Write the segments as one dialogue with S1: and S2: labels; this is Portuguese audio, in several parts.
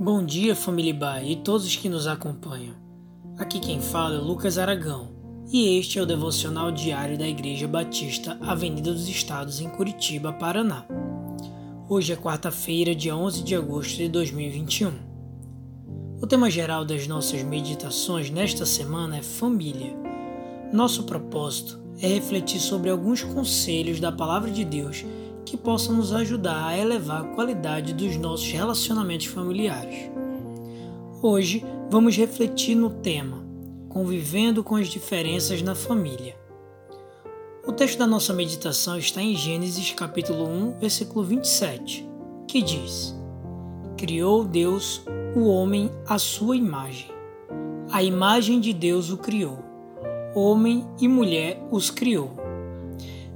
S1: Bom dia, família Bai e todos os que nos acompanham. Aqui quem fala é Lucas Aragão e este é o devocional diário da Igreja Batista Avenida dos Estados em Curitiba, Paraná. Hoje é quarta-feira, dia 11 de agosto de 2021. O tema geral das nossas meditações nesta semana é família. Nosso propósito é refletir sobre alguns conselhos da Palavra de Deus que possam nos ajudar a elevar a qualidade dos nossos relacionamentos familiares. Hoje vamos refletir no tema Convivendo com as diferenças na família. O texto da nossa meditação está em Gênesis capítulo 1, versículo 27, que diz: Criou Deus o homem à sua imagem. A imagem de Deus o criou. Homem e mulher os criou.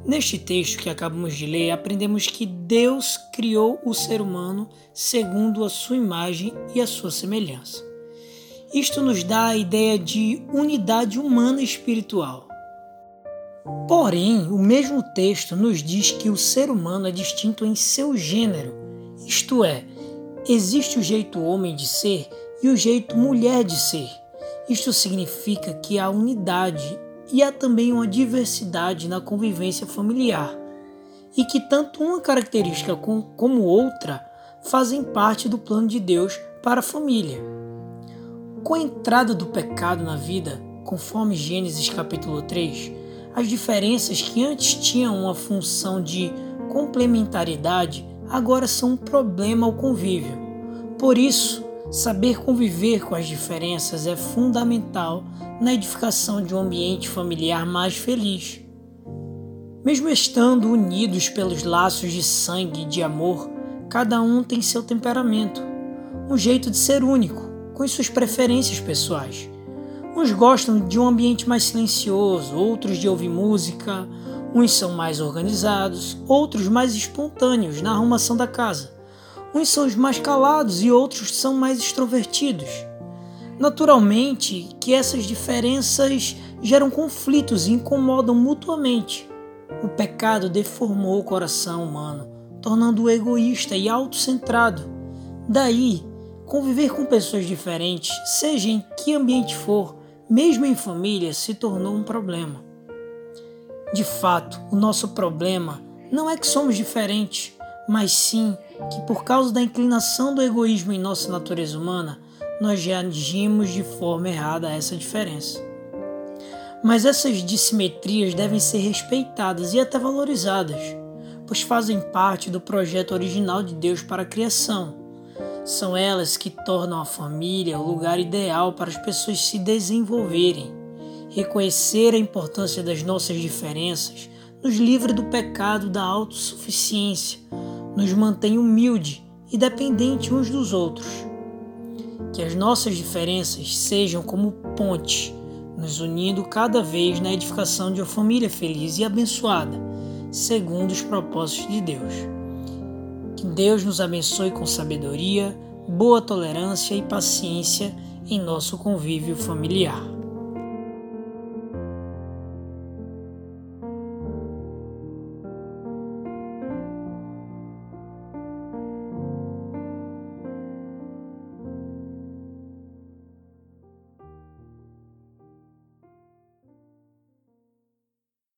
S1: Neste texto que acabamos de ler, aprendemos que Deus criou o ser humano segundo a sua imagem e a sua semelhança. Isto nos dá a ideia de unidade humana espiritual. Porém, o mesmo texto nos diz que o ser humano é distinto em seu gênero, isto é, existe o jeito homem de ser e o jeito mulher de ser. Isto significa que há unidade e há também uma diversidade na convivência familiar, e que tanto uma característica como outra fazem parte do plano de Deus para a família. Com a entrada do pecado na vida, conforme Gênesis capítulo 3, as diferenças que antes tinham uma função de complementariedade agora são um problema ao convívio. Por isso, Saber conviver com as diferenças é fundamental na edificação de um ambiente familiar mais feliz. Mesmo estando unidos pelos laços de sangue e de amor, cada um tem seu temperamento, um jeito de ser único, com suas preferências pessoais. Uns gostam de um ambiente mais silencioso, outros de ouvir música, uns são mais organizados, outros mais espontâneos na arrumação da casa. Uns são os mais calados e outros são mais extrovertidos. Naturalmente que essas diferenças geram conflitos e incomodam mutuamente. O pecado deformou o coração humano, tornando-o egoísta e autocentrado. Daí, conviver com pessoas diferentes, seja em que ambiente for, mesmo em família, se tornou um problema. De fato, o nosso problema não é que somos diferentes, mas sim que, por causa da inclinação do egoísmo em nossa natureza humana, nós reagimos de forma errada a essa diferença. Mas essas dissimetrias devem ser respeitadas e até valorizadas, pois fazem parte do projeto original de Deus para a criação. São elas que tornam a família o lugar ideal para as pessoas se desenvolverem. Reconhecer a importância das nossas diferenças nos livra do pecado da autossuficiência, nos mantém humilde e dependente uns dos outros. Que as nossas diferenças sejam como pontes, nos unindo cada vez na edificação de uma família feliz e abençoada, segundo os propósitos de Deus. Que Deus nos abençoe com sabedoria, boa tolerância e paciência em nosso convívio familiar.